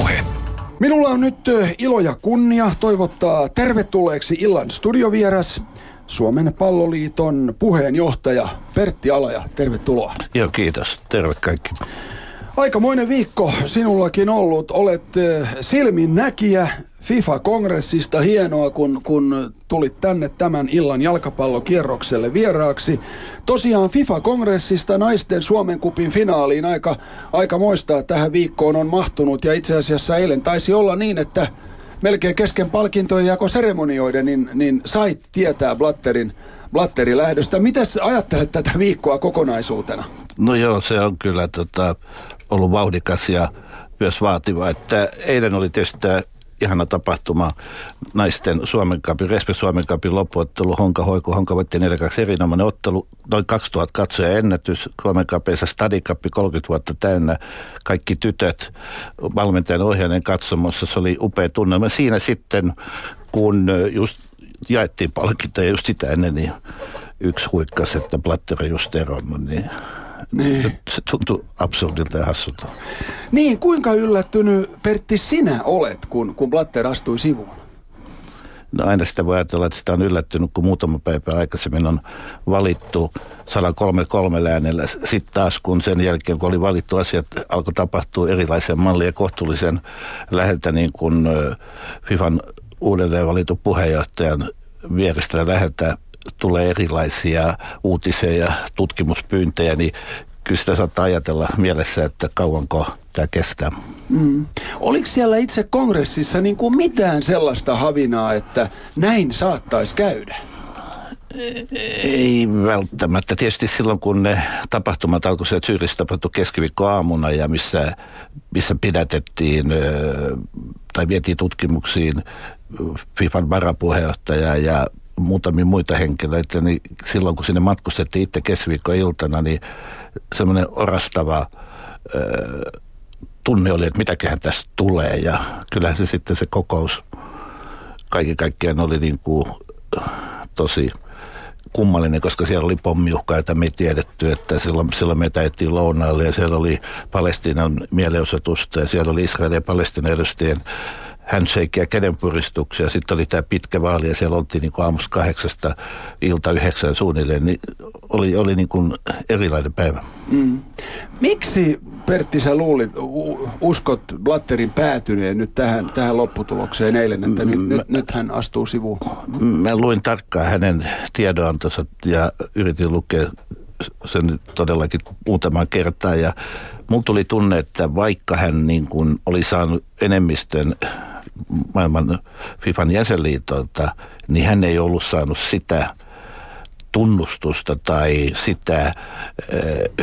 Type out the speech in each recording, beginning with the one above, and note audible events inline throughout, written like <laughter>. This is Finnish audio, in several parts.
Puhe. Minulla on nyt ilo ja kunnia toivottaa tervetulleeksi illan studiovieras Suomen palloliiton puheenjohtaja Pertti Alaja. Tervetuloa. Joo, kiitos. Terve kaikki. Aikamoinen viikko sinullakin ollut. Olet silmin näkijä FIFA-kongressista. Hienoa, kun, kun tulit tänne tämän illan jalkapallokierrokselle vieraaksi. Tosiaan FIFA-kongressista naisten Suomen kupin finaaliin aika, aika moistaa tähän viikkoon on mahtunut. Ja itse asiassa eilen taisi olla niin, että melkein kesken palkintojen jako seremonioiden, niin, niin sait tietää Blatterin, Blatterin lähdöstä. Miten ajattelet tätä viikkoa kokonaisuutena? No joo, se on kyllä tota, vauhdikas ja myös vaativa. Että eilen oli tietysti tämä ihana tapahtuma naisten Suomen Cupin, Respe Suomen Cupin loppuottelu. Honka Hoiku, Honka voitti 4 erinomainen ottelu. Noin 2000 katsoja ennätys. Suomen Cupissa Stadikappi 30 vuotta täynnä. Kaikki tytöt valmentajan ohjainen katsomossa. Se oli upea tunnelma. Siinä sitten, kun just jaettiin palkintoja just sitä ennen, niin yksi huikkas, että Platteri just eronnut, niin niin. Tuntuu absurdilta ja hassulta. Niin, kuinka yllättynyt Pertti sinä olet, kun, kun Blatter astui sivuun? No aina sitä voi ajatella, että sitä on yllättynyt, kun muutama päivä aikaisemmin on valittu 133 äänellä. Sitten taas, kun sen jälkeen, kun oli valittu asiat, alkoi tapahtua erilaisia mallia kohtuullisen läheltä, niin kuin FIFAn uudelleen valitun puheenjohtajan vierestä läheltä tulee erilaisia uutisia ja tutkimuspyyntejä, niin kyllä sitä saattaa ajatella mielessä, että kauanko tämä kestää. Mm. Oliko siellä itse kongressissa niin kuin mitään sellaista havinaa, että näin saattaisi käydä? Ei välttämättä. Tietysti silloin, kun ne tapahtumat alkoi se Zyyrissä tapahtui keskiviikkoaamuna ja missä, missä pidätettiin tai vietiin tutkimuksiin FIFAn varapuheenjohtaja ja muutamia muita henkilöitä, niin silloin kun sinne matkustettiin itse keskiviikkoiltana, niin semmoinen orastava ö, tunne oli, että mitäköhän tästä tulee. Ja kyllähän se sitten se kokous kaiken kaikkiaan oli niin kuin tosi kummallinen, koska siellä oli pommiuhka, jota me ei tiedetty, että silloin, silloin me täyttiin lounaalle ja siellä oli Palestiinan mielenosoitusta ja siellä oli Israelin ja Palestinan edustajien handshake ja kädenpuristuksia. Sitten oli tämä pitkä vaali ja siellä oltiin niin kuin aamusta kahdeksasta ilta yhdeksän suunnilleen. Niin oli, oli niin kuin erilainen päivä. Mm. Miksi Pertti sä luulit, uskot Blatterin päätyneen nyt tähän, tähän lopputulokseen eilen, että nyt, mä, nyt, nyt hän astuu sivuun? Mä luin tarkkaan hänen tiedonantonsa ja yritin lukea sen todellakin muutaman kertaa ja mulla tuli tunne, että vaikka hän niin kuin oli saanut enemmistön maailman FIFAn jäsenliitolta, niin hän ei ollut saanut sitä tunnustusta tai sitä äh,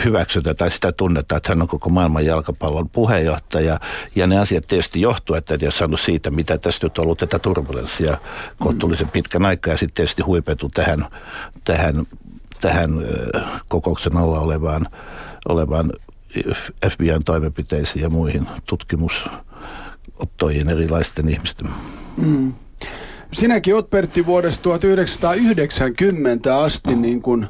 hyväksytä tai sitä tunnetta, että hän on koko maailman jalkapallon puheenjohtaja. Ja ne asiat tietysti johtuu, että ei ole saanut siitä, mitä tässä nyt on ollut tätä turbulenssia kohtuullisen pitkän aikaa. Ja sitten tietysti huipetu tähän, tähän, tähän äh, kokouksen alla olevaan, olevaan FBIn toimenpiteisiin ja muihin tutkimus ottoihin erilaisten ihmisten. Mm. Sinäkin olet Pertti vuodesta 1990 asti niin kun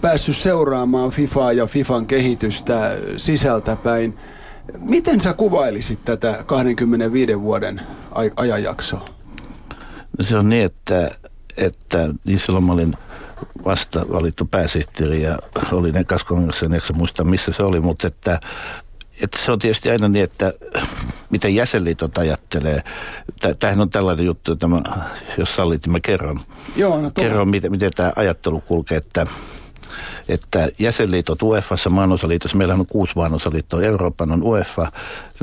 päässyt seuraamaan FIFAa ja FIFAn kehitystä sisältäpäin. Miten sä kuvailisit tätä 25 vuoden aj- ajanjaksoa? No se on niin, että, että niin silloin mä olin vasta valittu pääsihteeri ja olin ekas kongressin, en muista missä se oli, mutta että että se on tietysti aina niin, että miten jäsenliitot ajattelee. Tämähän on tällainen juttu, että mä, jos sallit, mä kerron, Joo, no kerron miten, miten tämä ajattelu kulkee, että että jäsenliitot UEFassa, maanosaliitossa, meillä on kuusi maanosaliittoa, Euroopan on UEFA,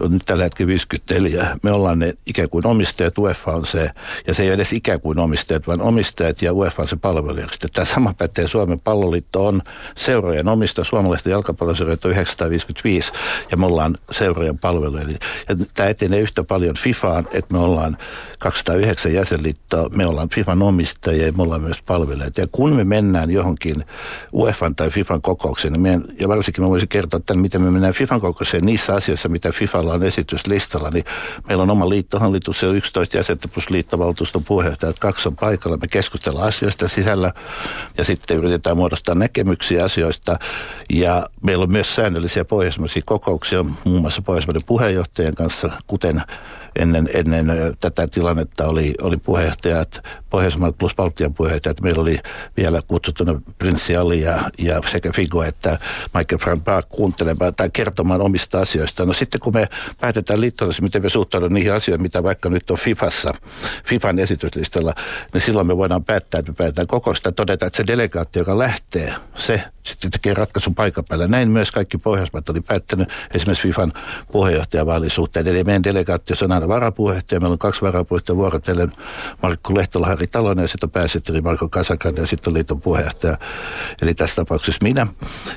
on nyt tällä hetkellä 54. Me ollaan ne ikään kuin omistajat, UEFA on se, ja se ei ole edes ikään kuin omistajat, vaan omistajat ja UEFA on se palvelujärjestö. Tämä sama pätee Suomen palloliitto on seurojen omista, suomalaisten jalkapalloseurojen 955, ja me ollaan seurojen palveluja. Ja tämä etenee yhtä paljon FIFAan, että me ollaan 209 jäsenliittoa, me ollaan FIFAn omistajia ja me ollaan myös palvelijat. Ja kun me mennään johonkin UEFan tai FIFAn kokoukseen, niin meidän, ja varsinkin mä voisin kertoa tämän, miten me mennään FIFAn kokoukseen. Niissä asioissa, mitä FIFalla on esityslistalla, niin meillä on oma liittohallitus ja 11 jäsentä plus liittovaltuuston puheenjohtajat, kaksi on paikalla, me keskustellaan asioista sisällä ja sitten yritetään muodostaa näkemyksiä asioista. Ja meillä on myös säännöllisiä pohjoismaisia kokouksia, muun muassa pohjoismaiden puheenjohtajien kanssa, kuten ennen, ennen tätä tilannetta oli, oli puheenjohtajat, Pohjoismaat plus Baltian puheenjohtajat. Meillä oli vielä kutsuttuna prinssi Ali ja, ja sekä Figo että Michael Frank kuuntelemaan tai kertomaan omista asioista. No sitten kun me päätetään liittolaisissa, miten me suhtaudumme niihin asioihin, mitä vaikka nyt on FIFassa, FIFAn esityslistalla, niin silloin me voidaan päättää, että me päätetään kokousta ja todeta, että se delegaatio, joka lähtee, se sitten tekee ratkaisun paikan päällä. Näin myös kaikki Pohjoismaat oli päättänyt esimerkiksi FIFAn puheenjohtajavaalisuhteen. Eli meidän delegaatio on aina varapuheenjohtaja. Meillä on kaksi varapuheenjohtajaa vuorotellen. Markku Lehtola, Harri Talonen ja sitten on pääsihteeri Marko Kasakan ja sitten on liiton puheenjohtaja. Eli tässä tapauksessa minä.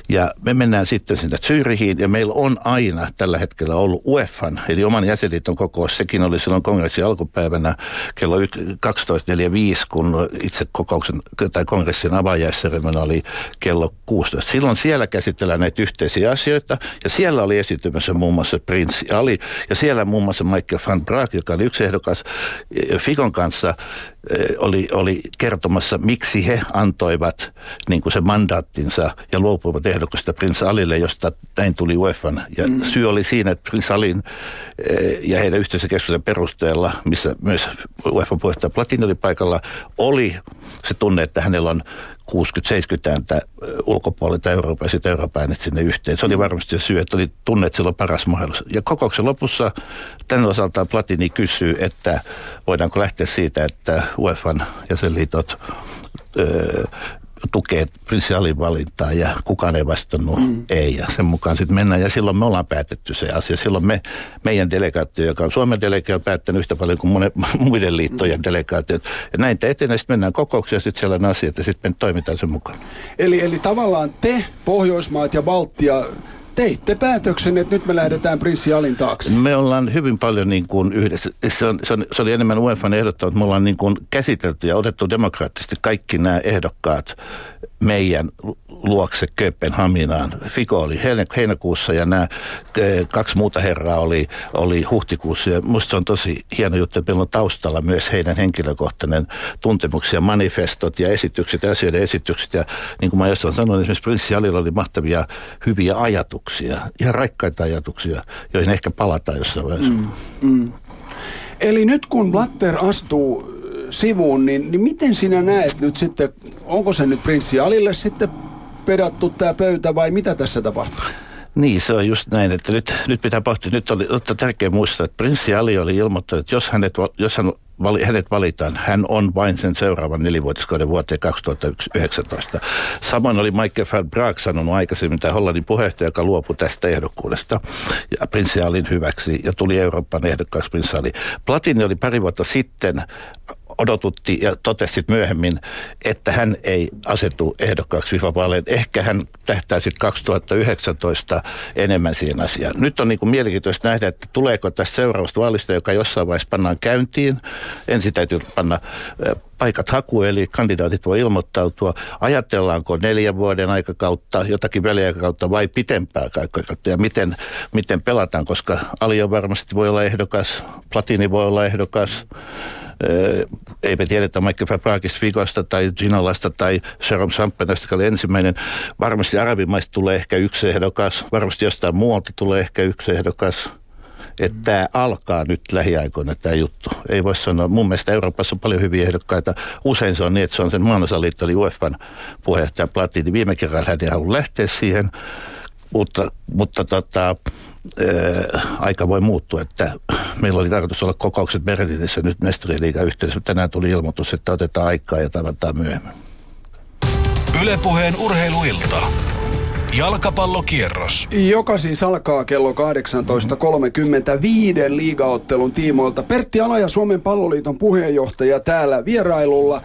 Ja me mennään sitten sinne Zyrihiin ja meillä on aina tällä hetkellä ollut UEFan, eli oman jäsenliiton kokous. Sekin oli silloin kongressin alkupäivänä kello 12.45, kun itse kokouksen tai kongressin avajaisseremonia oli kello 16. Silloin siellä käsitellään näitä yhteisiä asioita ja siellä oli esitymässä muun muassa Prince Ali ja siellä muun muassa Michael van Braak, joka oli yksi ehdokas eh, Fikon kanssa, oli, oli kertomassa, miksi he antoivat niin kuin se mandaattinsa ja luopuivat ehdokasta Prince Alille, josta näin tuli UEFan. Ja mm. syy oli siinä, että Prince Alin ja heidän yhteisökeskuksen perusteella, missä myös UEFA puheenjohtaja Platini oli paikalla, oli se tunne, että hänellä on 60-70 ääntä ulkopuolelta Euroopan ja sitten Euroopan sinne yhteen. Se oli varmasti se syy, että oli tunne, että sillä on paras mahdollisuus. Ja kokouksen lopussa tämän osalta Platini kysyy, että voidaanko lähteä siitä, että UEFan jäsenliitot öö, tukee prinssi Alin valintaa ja kukaan ei vastannut mm. ei. Ja sen mukaan sitten mennään ja silloin me ollaan päätetty se asia. Silloin me, meidän delegaatio, joka on Suomen delegaatio, on päättänyt yhtä paljon kuin monen, <laughs> muiden liittojen mm. delegaatiot. Ja näin te etenee, sitten mennään kokouksia, sitten sellainen asia, että sitten me toimitaan sen mukaan. Eli, eli tavallaan te, Pohjoismaat ja Baltia, teitte päätöksen, että nyt me lähdetään prinssi Alin taakse. Me ollaan hyvin paljon niin kuin yhdessä. Se, on, se, on, se oli enemmän UEFan ehdottanut, että me ollaan niin kuin käsitelty ja otettu demokraattisesti kaikki nämä ehdokkaat meidän luokse Kööpenhaminaan. Fiko oli heinäkuussa ja nämä kaksi muuta herraa oli, oli huhtikuussa. Ja musta se on tosi hieno juttu, että meillä on taustalla myös heidän henkilökohtainen tuntemuksia, manifestot ja esitykset, asioiden esitykset. Ja niin kuin mä jossain sanoin, esimerkiksi Prinssi Alilla oli mahtavia, hyviä ajatuksia, ihan raikkaita ajatuksia, joihin ehkä palataan jossain vaiheessa. Mm, mm. Eli nyt kun Blatter astuu sivuun, niin, niin miten sinä näet nyt sitten, onko se nyt prinssi Alille sitten pedattu tämä pöytä vai mitä tässä tapahtuu? Niin, se on just näin, että nyt, nyt pitää pohtia, nyt oli oli tärkeä muistaa, että prinssi Ali oli ilmoittanut, että jos, hänet, jos hän vali, hänet valitaan, hän on vain sen seuraavan nelivuotiskauden vuoteen 2019. Samoin oli Michael van Braak sanonut aikaisemmin, tämä Hollannin puheenjohtaja, joka luopui tästä ehdokkuudesta ja prinssi Alin hyväksi ja tuli Euroopan ehdokkaaksi prinssi Ali. Platini oli pari vuotta sitten odotutti ja totesi myöhemmin, että hän ei asetu ehdokkaaksi fifa Ehkä hän tähtää sitten 2019 enemmän siihen asiaan. Nyt on niin mielenkiintoista nähdä, että tuleeko tästä seuraavasta vaalista, joka jossain vaiheessa pannaan käyntiin. Ensin täytyy panna paikat haku, eli kandidaatit voi ilmoittautua. Ajatellaanko neljän vuoden aikakautta, jotakin väliaikakautta vai pitempää aikakautta ja miten, miten pelataan, koska Alio varmasti voi olla ehdokas, Platini voi olla ehdokas, ei me tiedetä Mike Fabrakista, Figosta tai Ginolasta tai Sharon Sampenasta, joka oli ensimmäinen. Varmasti arabimaista tulee ehkä yksi ehdokas, varmasti jostain muualta tulee ehkä yksi ehdokas. Että tämä alkaa nyt lähiaikoina tämä juttu. Ei voi sanoa, mun mielestä Euroopassa on paljon hyviä ehdokkaita. Usein se on niin, että se on sen maanosaliitto, eli UEFan puheenjohtaja Platini. Viime kerralla hän ei halua lähteä siihen, mutta, mutta tota, aika voi muuttua, että meillä oli tarkoitus olla kokoukset Berliinissä nyt mestariliigan yhteydessä. Tänään tuli ilmoitus, että otetaan aikaa ja tavataan myöhemmin. Ylepuheen urheiluilta. Jalkapallokierros. Joka siis alkaa kello 18.35 liigaottelun tiimoilta. Pertti Ala ja Suomen palloliiton puheenjohtaja täällä vierailulla.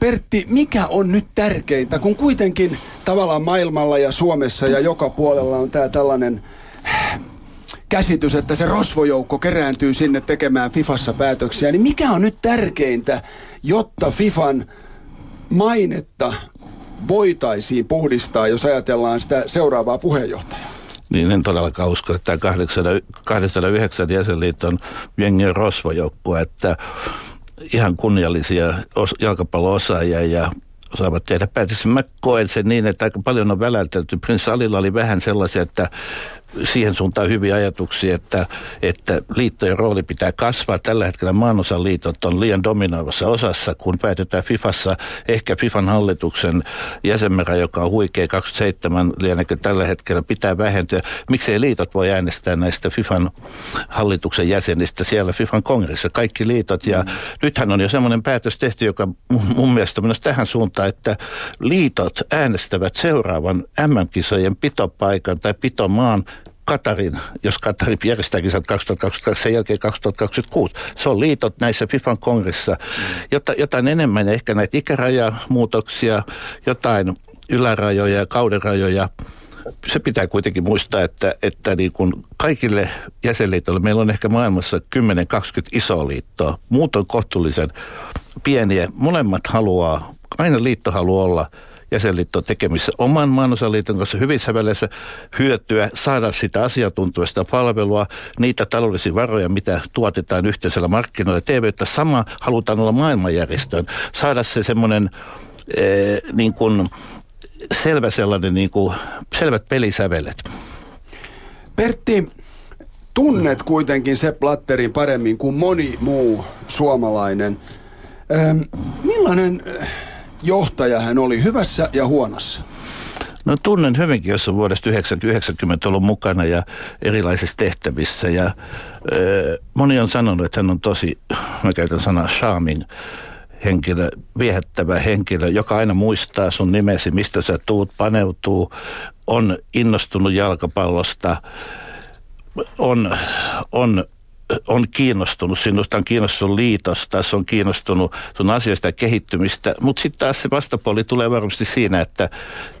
Pertti, mikä on nyt tärkeintä, kun kuitenkin tavallaan maailmalla ja Suomessa ja joka puolella on tämä tällainen käsitys, että se rosvojoukko kerääntyy sinne tekemään Fifassa päätöksiä, niin mikä on nyt tärkeintä, jotta Fifan mainetta voitaisiin puhdistaa, jos ajatellaan sitä seuraavaa puheenjohtajaa? Niin en todellakaan usko, että tämä 809 jäsenliiton jengi on rosvojoukkue, että ihan kunniallisia jalkapalloosaajia ja osaavat tehdä päätöksiä. Mä koen sen niin, että aika paljon on välältelty. Prince Alilla oli vähän sellaisia, että siihen suuntaan hyviä ajatuksia, että, että liittojen rooli pitää kasvaa. Tällä hetkellä maanosan liitot on liian dominoivassa osassa, kun päätetään Fifassa ehkä Fifan hallituksen jäsenmäärä, joka on huikea 27, lienekö tällä hetkellä pitää vähentyä. Miksei liitot voi äänestää näistä Fifan hallituksen jäsenistä siellä Fifan kongressissa, kaikki liitot. Ja mm. nythän on jo semmoinen päätös tehty, joka mun mielestä on tähän suuntaan, että liitot äänestävät seuraavan MM-kisojen pitopaikan tai pitomaan Katarin, jos Katari järjestää kisat 2022, sen jälkeen 2026. Se on liitot näissä FIFAn kongrissa. Mm. Jota, jotain enemmän ehkä näitä ikärajamuutoksia, jotain ylärajoja ja kaudenrajoja. Se pitää kuitenkin muistaa, että, että niin kuin kaikille jäsenliitoille meillä on ehkä maailmassa 10-20 isoa liittoa. Muut on kohtuullisen pieniä. Molemmat haluaa, aina liitto haluaa olla – jäsenliitto tekemissä oman maanosaliiton kanssa hyvissä väleissä hyötyä, saada sitä asiantuntuista palvelua, niitä taloudellisia varoja, mitä tuotetaan yhteisellä markkinoilla. TVtä sama halutaan olla maailmanjärjestöön, saada se semmoinen ee, niin kuin selvä sellainen niin kuin, selvät pelisävelet. Pertti, tunnet kuitenkin se Platterin paremmin kuin moni muu suomalainen. Millainen johtaja hän oli hyvässä ja huonossa? No tunnen hyvinkin, jos on vuodesta 1990 ollut mukana ja erilaisissa tehtävissä. Ja ö, moni on sanonut, että hän on tosi, mä käytän sanaa charming henkilö, viehättävä henkilö, joka aina muistaa sun nimesi, mistä sä tuut, paneutuu, on innostunut jalkapallosta, on, on on kiinnostunut sinusta, on kiinnostunut liitosta, se on kiinnostunut sun asioista ja kehittymistä, mutta sitten taas se vastapuoli tulee varmasti siinä, että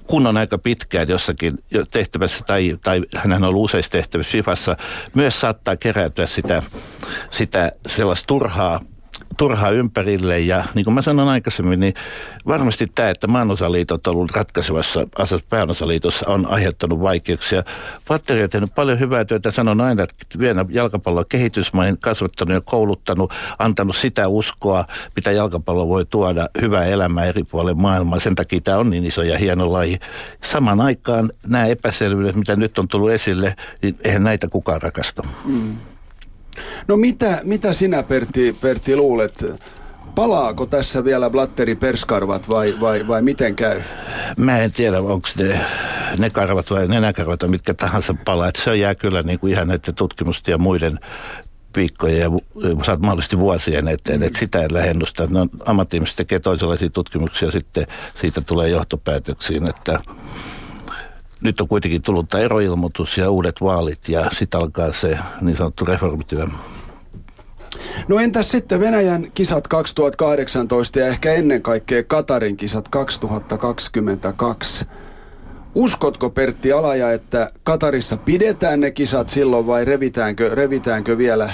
kun on aika pitkään jossakin tehtävässä tai, tai hän on ollut useissa tehtävissä FIFassa, myös saattaa keräytyä sitä, sitä sellaista turhaa turhaa ympärille ja niin kuin mä sanoin aikaisemmin, niin varmasti tämä, että maanosaliitot on ollut ratkaisevassa asassa päänosaliitossa on aiheuttanut vaikeuksia. Vatteri on tehnyt paljon hyvää työtä, sanon aina, että vielä jalkapallon kehitysmaihin kasvattanut ja kouluttanut, antanut sitä uskoa, mitä jalkapallo voi tuoda hyvää elämää eri puolille maailmaa. Sen takia tämä on niin iso ja hieno laji. Saman aikaan nämä epäselvyydet, mitä nyt on tullut esille, niin eihän näitä kukaan rakasta. Mm. No mitä, mitä sinä Pertti, Pertti luulet? Palaako tässä vielä Blatteri perskarvat vai, vai, vai miten käy? Mä en tiedä, onko ne, ne karvat vai nenäkarvat mitkä tahansa palaa. Se jää kyllä niin kuin ihan näiden tutkimusten ja muiden viikkojen ja saat mahdollisesti vuosien eteen, että sitä en lähennusta. No, ammatti tekee toisenlaisia tutkimuksia, sitten siitä tulee johtopäätöksiin, että nyt on kuitenkin tullut tämä eroilmoitus ja uudet vaalit ja sitten alkaa se niin sanottu reformityö. No entäs sitten Venäjän kisat 2018 ja ehkä ennen kaikkea Katarin kisat 2022? Uskotko Pertti Alaja, että Katarissa pidetään ne kisat silloin vai revitäänkö, revitäänkö vielä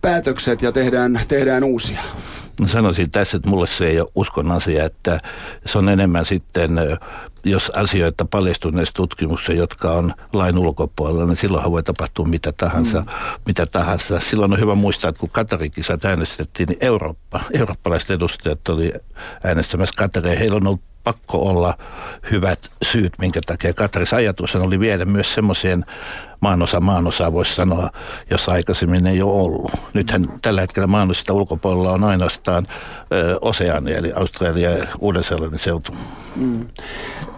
päätökset ja tehdään, tehdään uusia? No sanoisin tässä, että mulle se ei ole uskon asia, että se on enemmän sitten, jos asioita paljastuu näissä tutkimuksissa, jotka on lain ulkopuolella, niin silloinhan voi tapahtua mitä tahansa. Mm. Mitä tahansa. Silloin on hyvä muistaa, että kun Katarin kisat äänestettiin, niin Eurooppa, eurooppalaiset edustajat oli äänestämässä Kataria. Heillä on ollut pakko olla hyvät syyt, minkä takia Kataris ajatus oli viedä myös semmoiseen maanosa maanosa voisi sanoa, jos aikaisemmin ei ole ollut. Nythän tällä hetkellä maanosista ulkopuolella on ainoastaan ö, Oseania, eli Australia ja Uuden-Seelannin seutu. Mm.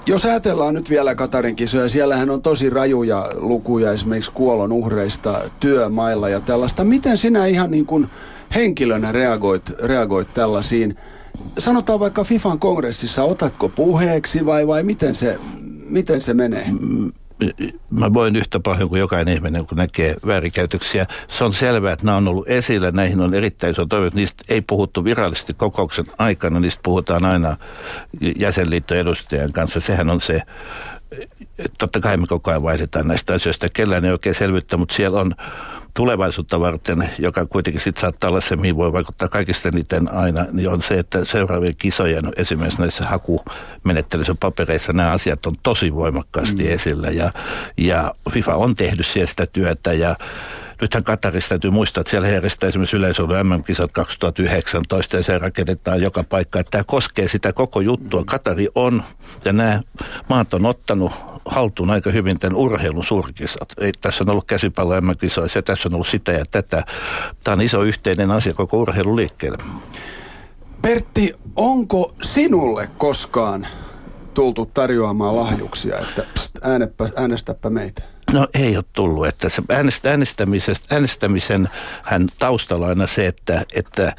Jos ajatellaan nyt vielä Katarin kisoja, siellähän on tosi rajuja lukuja esimerkiksi kuolon uhreista työmailla ja tällaista. Miten sinä ihan niin kuin henkilönä reagoit, reagoit tällaisiin? Sanotaan vaikka FIFAn kongressissa, otatko puheeksi vai, vai miten, se, miten se menee? Mm, mä voin yhtä paljon kuin jokainen ihminen, kun näkee väärinkäytöksiä. Se on selvää, että nämä on ollut esillä. Näihin on erittäin iso toive. Niistä ei puhuttu virallisesti kokouksen aikana. Niistä puhutaan aina jäsenliittojen edustajan kanssa. Sehän on se, totta kai me koko ajan vaihdetaan näistä asioista. Kellään ei oikein selvittää, mutta siellä on tulevaisuutta varten, joka kuitenkin sitten saattaa olla se, mihin voi vaikuttaa kaikista niiden aina, niin on se, että seuraavien kisojen, esimerkiksi näissä hakumenettelyissä papereissa, nämä asiat on tosi voimakkaasti mm. esillä. Ja, ja FIFA on tehnyt siellä sitä työtä ja nythän Katarissa täytyy muistaa, että siellä järjestetään esimerkiksi yleisurheilu MM-kisat 2019 ja se rakennetaan joka paikka. Että tämä koskee sitä koko juttua. Katari on ja nämä maat on ottanut haltuun aika hyvin tämän urheilun suurkisat. Ei, tässä on ollut käsipallo MM-kisoissa ja tässä on ollut sitä ja tätä. Tämä on iso yhteinen asia koko urheilun liikkeelle. Pertti, onko sinulle koskaan tultu tarjoamaan lahjuksia, että pst, äänestäpä meitä? No ei ole tullut. Että se äänestämisen hän taustalla aina se, että, että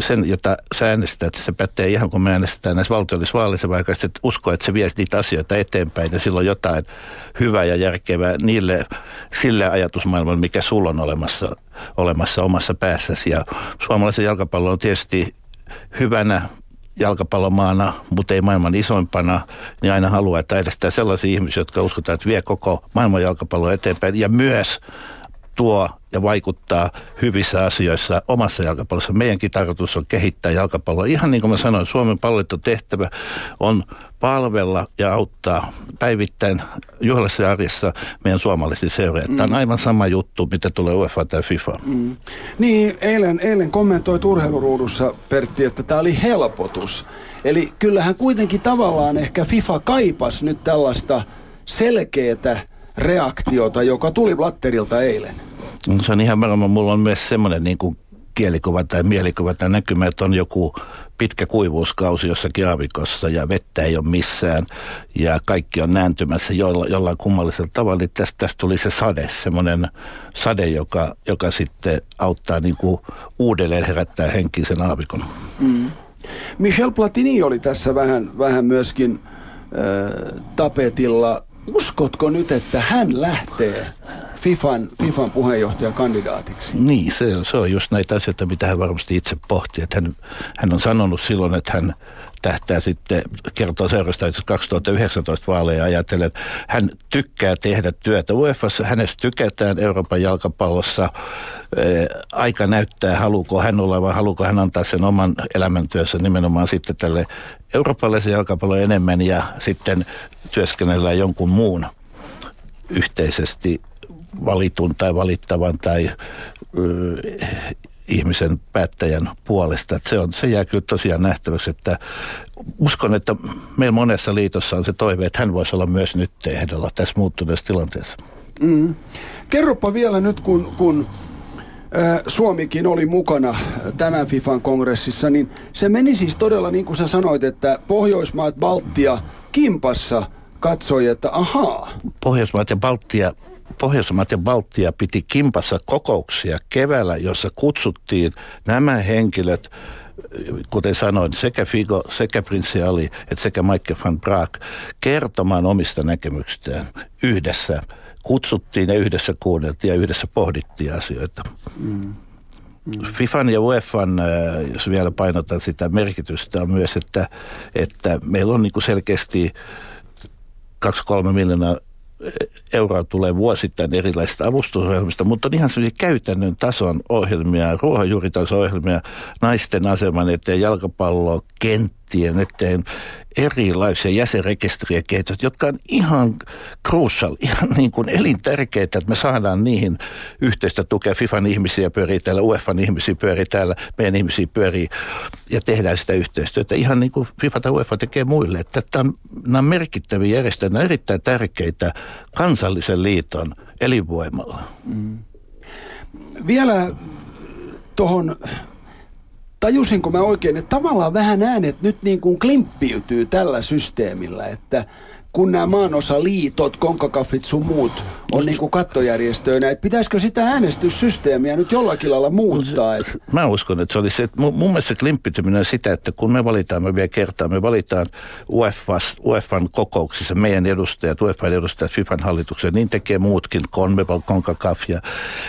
sen, jota sä äänestät, se pätee ihan kun me äänestetään näissä valtiollisissa vaaleissa, vaikka että usko, että se vie niitä asioita eteenpäin ja silloin jotain hyvää ja järkevää niille, sille ajatusmaailmalle, mikä sulla on olemassa, olemassa omassa päässäsi. Ja suomalaisen jalkapallo on tietysti hyvänä jalkapallomaana, mutta ei maailman isoimpana, niin aina haluaa, että edestää sellaisia ihmisiä, jotka uskotaan, että vie koko maailman jalkapalloa eteenpäin. Ja myös tuo ja vaikuttaa hyvissä asioissa omassa jalkapallossa. Meidänkin tarkoitus on kehittää jalkapalloa. Ihan niin kuin mä sanoin, Suomen palloliiton tehtävä on palvella ja auttaa päivittäin juhlassa ja arjessa meidän suomalaisia seuroja. Mm. Tämä on aivan sama juttu, mitä tulee UEFA tai FIFA. Mm. Niin, eilen, eilen kommentoi urheiluruudussa Pertti, että tämä oli helpotus. Eli kyllähän kuitenkin tavallaan ehkä FIFA kaipas nyt tällaista selkeätä reaktiota, joka tuli Blatterilta eilen. No, se on ihan varmaan, mulla on myös semmoinen niin kuin kielikuva tai mielikuva tai näkymä, että on joku pitkä kuivuuskausi jossakin aavikossa ja vettä ei ole missään ja kaikki on nääntymässä jolla, jollain kummallisella tavalla, niin tästä, tästä tuli se sade, semmoinen sade, joka, joka sitten auttaa niin kuin uudelleen herättää henkisen aavikon. Mm. Michel Platini oli tässä vähän, vähän myöskin äh, tapetilla. Uskotko nyt, että hän lähtee FIFAn, FIFAn puheenjohtajakandidaatiksi. Niin, se on, se on just näitä asioita, mitä hän varmasti itse pohtii. Että hän, hän on sanonut silloin, että hän tähtää sitten, kertoo seurasta 2019 vaaleja ajatellen. Hän tykkää tehdä työtä UEFassa, hänestä tykätään Euroopan jalkapallossa. Aika näyttää, haluuko hän olla vai haluuko hän antaa sen oman elämäntyössä nimenomaan sitten tälle eurooppalaisen jalkapallon enemmän ja sitten työskennellään jonkun muun yhteisesti valitun tai valittavan tai ihmisen päättäjän puolesta. Että se, on, se jää kyllä tosiaan nähtäväksi, että uskon, että meillä monessa liitossa on se toive, että hän voisi olla myös nyt ehdolla tässä muuttuneessa tilanteessa. Mm. Kerropa vielä nyt, kun, kun Suomikin oli mukana tämän FIFAn kongressissa, niin se meni siis todella niin kuin sä sanoit, että Pohjoismaat, Baltia, Kimpassa katsoi, että ahaa. Pohjoismaat ja Baltia Pohjoismaat ja Baltia piti kimpassa kokouksia keväällä, jossa kutsuttiin nämä henkilöt, kuten sanoin, sekä Figo, sekä Prinssi Ali, että sekä Mike van Braak kertomaan omista näkemyksistään yhdessä. Kutsuttiin ja yhdessä kuunneltiin ja yhdessä pohdittiin asioita. Mm. Mm. FIFAn ja UEFan, äh, jos vielä painotan sitä merkitystä, on myös, että, että meillä on niin kuin selkeästi 2-3 miljoonaa euroa tulee vuosittain erilaisista avustusohjelmista, mutta on ihan sellaisia käytännön tason ohjelmia, ruohonjuuritason ohjelmia, naisten aseman eteen, jalkapallo, kenttien eteen, erilaisia jäsenrekisteriä kehitys, jotka on ihan crucial, ihan <laughs> niin kuin elintärkeitä, että me saadaan niihin yhteistä tukea. FIFAn ihmisiä pyörii täällä, UEFan ihmisiä pyörii täällä, meidän ihmisiä pyörii ja tehdään sitä yhteistyötä. Ihan niin kuin FIFA tai UEFA tekee muille. Että tämä nämä on merkittäviä järjestöjä, nämä on erittäin tärkeitä kansallisen liiton elinvoimalla. Mm. Vielä tuohon tajusinko mä oikein, että tavallaan vähän äänet nyt niin kuin klimppiytyy tällä systeemillä, että kun nämä maanosaliitot, konkakaffit sun muut on niin kuin kattojärjestöinä, että pitäisikö sitä äänestyssysteemiä nyt jollakin lailla muuttaa? Että... Mä uskon, että se oli se, että mun mielestä klimppityminen on sitä, että kun me valitaan, me vielä kertaa, me valitaan UEFAs, UEFan kokouksissa meidän edustajat, UEFan edustajat FIFAn hallituksen, niin tekee muutkin, CONMEBOL, CONCACAF ja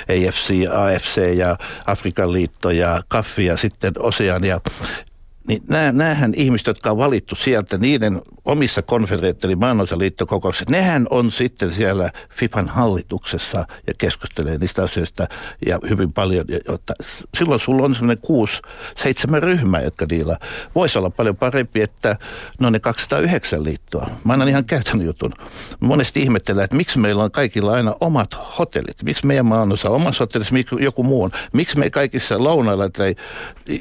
AFC, AFC ja Afrikan liitto ja KAF ja sitten Osean ja niin näähän ihmiset, jotka on valittu sieltä, niiden omissa konferentti- eli maanosaliittokokouksissa, nehän on sitten siellä FIFAn hallituksessa ja keskustelee niistä asioista ja hyvin paljon. Jotta silloin sulla on semmoinen kuusi, seitsemän ryhmää, jotka niillä voisi olla paljon parempi, että no ne 209 liittoa. Mä annan ihan käytännön jutun. Monesti ihmettelen, että miksi meillä on kaikilla aina omat hotellit. Miksi meidän maanosa on omassa hotellissa, joku muu on. Miksi me kaikissa lounailla tai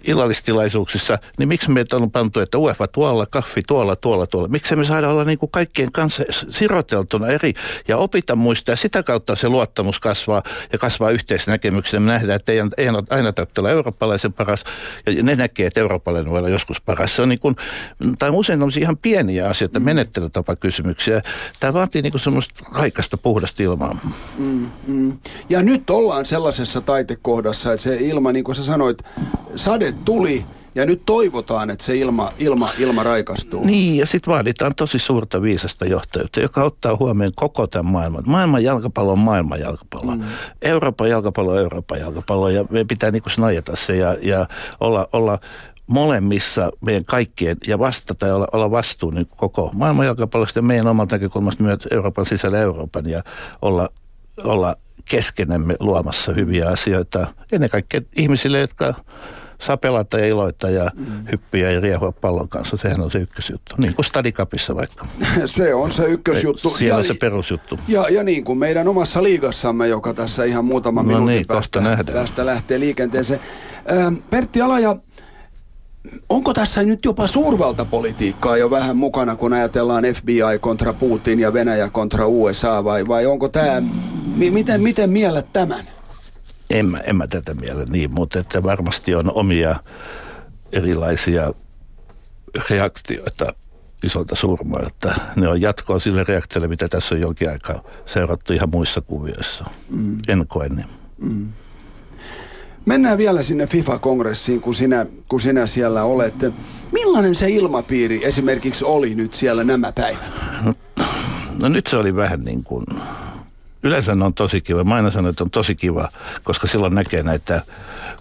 illallistilaisuuksissa, niin miksi meitä on pantu, että UEFA tuolla, kaffi tuolla, tuolla, tuolla. Miksi me saada olla niin kuin kaikkien kanssa siroteltuna eri ja opita muistaa. Sitä kautta se luottamus kasvaa ja kasvaa yhteisnäkemyksenä. Me nähdään, että ei, ei aina tarvitse olla eurooppalaisen paras ja ne näkee, että eurooppalainen voi olla joskus paras. Se on niin kuin, tai usein on ihan pieniä asioita, mm. menettelytapakysymyksiä. Tämä vaatii niin kuin semmoista raikasta puhdasta ilmaa. Mm, mm. Ja nyt ollaan sellaisessa taitekohdassa, että se ilma, niin kuin sä sanoit, sade tuli – ja nyt toivotaan, että se ilma, ilma, ilma raikastuu. Niin, ja sitten vaaditaan tosi suurta viisasta johtajuutta, joka ottaa huomioon koko tämän maailman. Maailman jalkapallo on maailman jalkapallo. Mm. Euroopan jalkapallo on Euroopan jalkapallo, ja meidän pitää niin snajata se ja, ja olla, olla molemmissa meidän kaikkien ja vastata ja olla, olla vastuu niin koko maailman jalkapallosta ja meidän omalta näkökulmasta myös Euroopan sisällä Euroopan ja olla, olla keskenemme luomassa hyviä asioita ennen kaikkea ihmisille, jotka saa pelata ja iloita ja mm. hyppiä ja riehua pallon kanssa. Sehän on se ykkösjuttu. Niin kuin Stadikapissa vaikka. <laughs> se on se ykkösjuttu. Siellä ja, se perusjuttu. Ja, ja niin kuin meidän omassa liigassamme, joka tässä ihan muutama no minuutin niin, päästä, päästä lähtee liikenteeseen. Ähm, Pertti Alaja, Onko tässä nyt jopa suurvaltapolitiikkaa jo vähän mukana, kun ajatellaan FBI kontra Putin ja Venäjä kontra USA, vai, vai onko tämä, miten, miten miellet tämän? En mä, en mä tätä miele niin, mutta että varmasti on omia erilaisia reaktioita isolta surmoilta. Ne on jatkoa sille reaktiolle, mitä tässä on jonkin aikaa seurattu ihan muissa kuvioissa. Mm. En koe niin. Mm. Mennään vielä sinne FIFA-kongressiin, kun sinä, kun sinä siellä olet. Millainen se ilmapiiri esimerkiksi oli nyt siellä nämä päivät? No, no nyt se oli vähän niin kuin yleensä ne on tosi kiva. Mä aina sanon, että on tosi kiva, koska silloin näkee näitä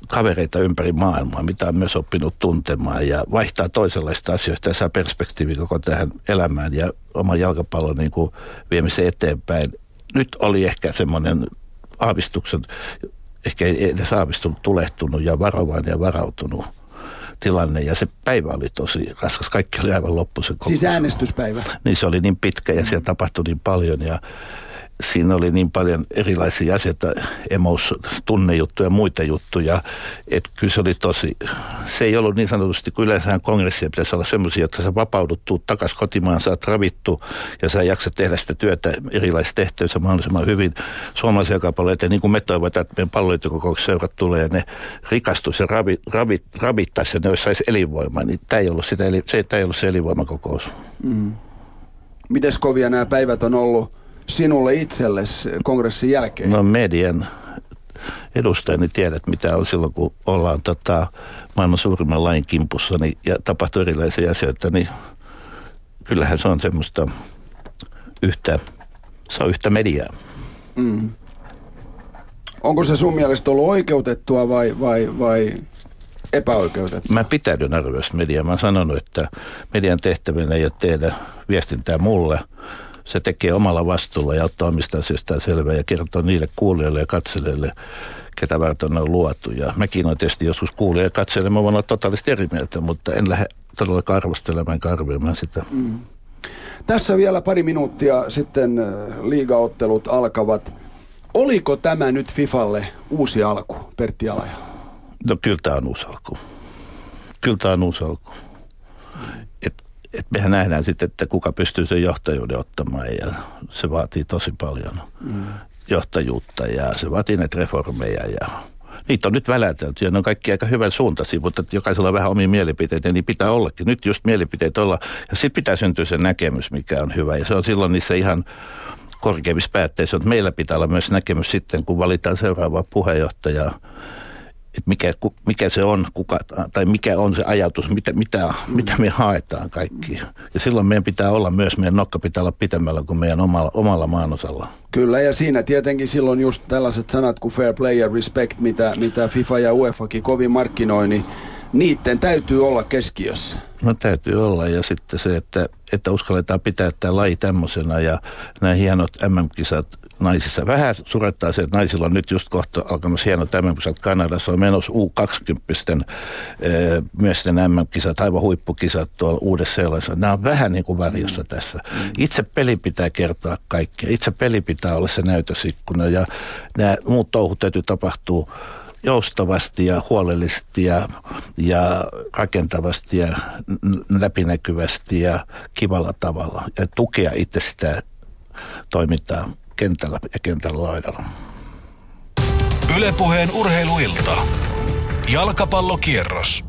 kavereita ympäri maailmaa, mitä on myös oppinut tuntemaan ja vaihtaa toisenlaista asioista ja saa perspektiivi koko tähän elämään ja oman jalkapallon niin kuin viemisen eteenpäin. Nyt oli ehkä semmoinen aavistuksen, ehkä ei edes aavistunut, tulehtunut ja varovainen ja varautunut tilanne ja se päivä oli tosi raskas. Kaikki oli aivan loppu Siis äänestyspäivä? Niin se oli niin pitkä ja siellä tapahtui niin paljon ja siinä oli niin paljon erilaisia asioita, emos, tunnejuttuja ja muita juttuja, että kyllä se oli tosi, se ei ollut niin sanotusti, kun yleensähän kongressia pitäisi olla semmoisia, että sä vapaudut, tuut takaisin kotimaan, oot ravittu ja sä jaksat tehdä sitä työtä erilaisissa tehtävissä mahdollisimman hyvin suomalaisia jalkapalloja, että niin kuin me toivotaan, että meidän palloiliitokokouksesseurat tulee ja ne rikastus ja ravit, ravit, ravittaisi ja ne olisi saisi elinvoimaa, niin tämä ei ollut, sitä, se, tämä ei ollut se elinvoimakokous. Mm. Mites kovia nämä päivät on ollut sinulle itsellesi kongressin jälkeen? No median edustajani tiedät, mitä on silloin, kun ollaan tota, maailman suurimman lain kimpussa niin, ja tapahtuu erilaisia asioita, niin kyllähän se on semmoista yhtä, se on yhtä mediaa. Mm. Onko se sun mielestä ollut oikeutettua vai, vai, vai epäoikeutettua? Mä pitäydyn arvioissa mediaa. Mä oon sanonut, että median tehtävänä ei ole tehdä viestintää mulle – se tekee omalla vastuulla ja ottaa omista asioistaan selvää ja kertoo niille kuulijoille ja katselijoille, ketä varten on luotu. Ja mäkin olen tietysti joskus kuulija ja katselen, mä voin olla totaalisesti eri mieltä, mutta en lähde todellakaan arvostelemaan arvioimaan sitä. Mm. Tässä vielä pari minuuttia sitten äh, liigaottelut alkavat. Oliko tämä nyt Fifalle uusi alku, Pertti Alaja? No kyllä tämä on uusi alku. Kyllä tämä on uusi alku et mehän nähdään sitten, että kuka pystyy sen johtajuuden ottamaan ja se vaatii tosi paljon mm. johtajuutta ja se vaatii näitä reformeja ja niitä on nyt välätelty ja ne on kaikki aika hyvän suuntaisia, mutta jokaisella on vähän omia mielipiteitä, niin pitää ollakin. Nyt just mielipiteet olla ja sitten pitää syntyä se näkemys, mikä on hyvä ja se on silloin niissä ihan korkeimmissa päätteissä, että meillä pitää olla myös näkemys sitten, kun valitaan seuraavaa puheenjohtajaa mikä, mikä se on, kuka, tai mikä on se ajatus, mitä, mitä, mitä me haetaan kaikki. Ja silloin meidän pitää olla myös, meidän nokka pitää olla pitemmällä kuin meidän omalla, omalla maanosalla. Kyllä, ja siinä tietenkin silloin just tällaiset sanat kuin fair play ja respect, mitä, mitä FIFA ja UEFAkin kovin markkinoi, niin niiden täytyy olla keskiössä. No täytyy olla ja sitten se, että, että uskalletaan pitää tämä laji tämmöisenä ja nämä hienot MM-kisat naisissa. Vähän surettaa se, että naisilla on nyt just kohta alkamassa hienot MM-kisat Kanadassa, on menossa U20 miesten MM-kisat, aivan huippukisat tuolla uudessa sellaisessa. Nämä on vähän niin kuin varjossa tässä. Itse peli pitää kertoa kaikkea. Itse peli pitää olla se näytösikkuna ja nämä muut touhut täytyy tapahtua joustavasti ja huolellisesti ja, ja rakentavasti ja läpinäkyvästi ja kivalla tavalla. Ja tukea itse sitä toimintaa kentällä ja kentällä laidalla. Ylepuheen urheiluilta. Jalkapallokierros.